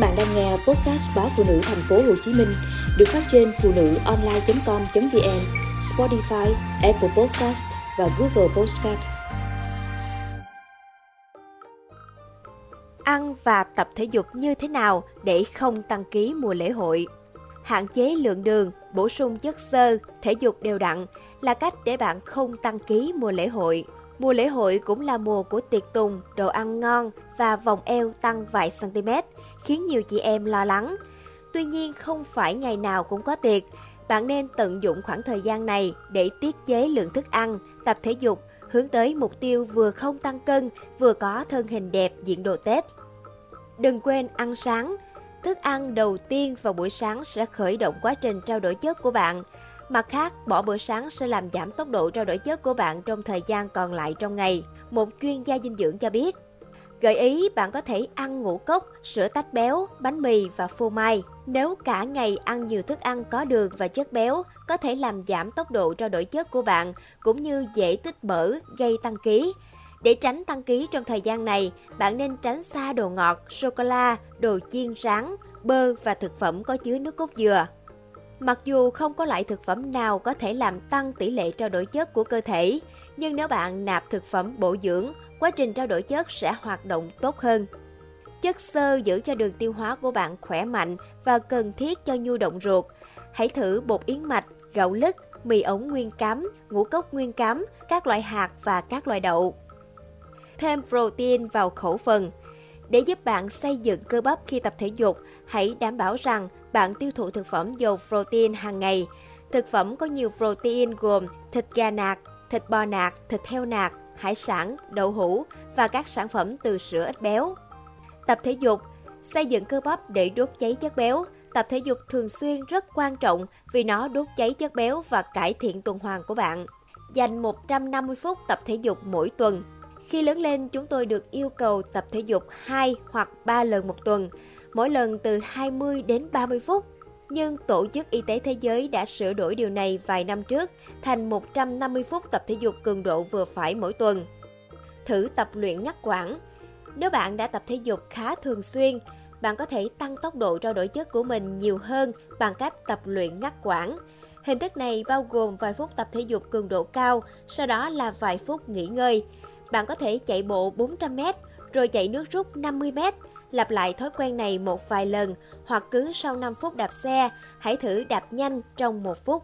bạn đang nghe podcast báo phụ nữ thành phố Hồ Chí Minh được phát trên phụ nữ online.com.vn, Spotify, Apple Podcast và Google Podcast. Ăn và tập thể dục như thế nào để không tăng ký mùa lễ hội? Hạn chế lượng đường, bổ sung chất xơ, thể dục đều đặn là cách để bạn không tăng ký mùa lễ hội. Mùa lễ hội cũng là mùa của tiệc tùng, đồ ăn ngon và vòng eo tăng vài cm, khiến nhiều chị em lo lắng. Tuy nhiên không phải ngày nào cũng có tiệc, bạn nên tận dụng khoảng thời gian này để tiết chế lượng thức ăn, tập thể dục, hướng tới mục tiêu vừa không tăng cân, vừa có thân hình đẹp diện đồ Tết. Đừng quên ăn sáng. Thức ăn đầu tiên vào buổi sáng sẽ khởi động quá trình trao đổi chất của bạn. Mặt khác, bỏ bữa sáng sẽ làm giảm tốc độ trao đổi chất của bạn trong thời gian còn lại trong ngày. Một chuyên gia dinh dưỡng cho biết, Gợi ý bạn có thể ăn ngũ cốc, sữa tách béo, bánh mì và phô mai. Nếu cả ngày ăn nhiều thức ăn có đường và chất béo, có thể làm giảm tốc độ trao đổi chất của bạn, cũng như dễ tích mỡ, gây tăng ký. Để tránh tăng ký trong thời gian này, bạn nên tránh xa đồ ngọt, sô-cô-la, đồ chiên rán, bơ và thực phẩm có chứa nước cốt dừa. Mặc dù không có loại thực phẩm nào có thể làm tăng tỷ lệ trao đổi chất của cơ thể, nhưng nếu bạn nạp thực phẩm bổ dưỡng, quá trình trao đổi chất sẽ hoạt động tốt hơn. Chất xơ giữ cho đường tiêu hóa của bạn khỏe mạnh và cần thiết cho nhu động ruột. Hãy thử bột yến mạch, gạo lứt, mì ống nguyên cám, ngũ cốc nguyên cám, các loại hạt và các loại đậu. Thêm protein vào khẩu phần. Để giúp bạn xây dựng cơ bắp khi tập thể dục, hãy đảm bảo rằng bạn tiêu thụ thực phẩm giàu protein hàng ngày. Thực phẩm có nhiều protein gồm thịt gà nạc, thịt bò nạc, thịt heo nạc, hải sản, đậu hũ và các sản phẩm từ sữa ít béo. Tập thể dục Xây dựng cơ bắp để đốt cháy chất béo. Tập thể dục thường xuyên rất quan trọng vì nó đốt cháy chất béo và cải thiện tuần hoàn của bạn. Dành 150 phút tập thể dục mỗi tuần. Khi lớn lên, chúng tôi được yêu cầu tập thể dục 2 hoặc 3 lần một tuần, mỗi lần từ 20 đến 30 phút nhưng Tổ chức Y tế Thế giới đã sửa đổi điều này vài năm trước thành 150 phút tập thể dục cường độ vừa phải mỗi tuần. Thử tập luyện ngắt quãng. Nếu bạn đã tập thể dục khá thường xuyên, bạn có thể tăng tốc độ trao đổi chất của mình nhiều hơn bằng cách tập luyện ngắt quãng. Hình thức này bao gồm vài phút tập thể dục cường độ cao, sau đó là vài phút nghỉ ngơi. Bạn có thể chạy bộ 400m, rồi chạy nước rút 50m, Lặp lại thói quen này một vài lần hoặc cứ sau 5 phút đạp xe, hãy thử đạp nhanh trong 1 phút.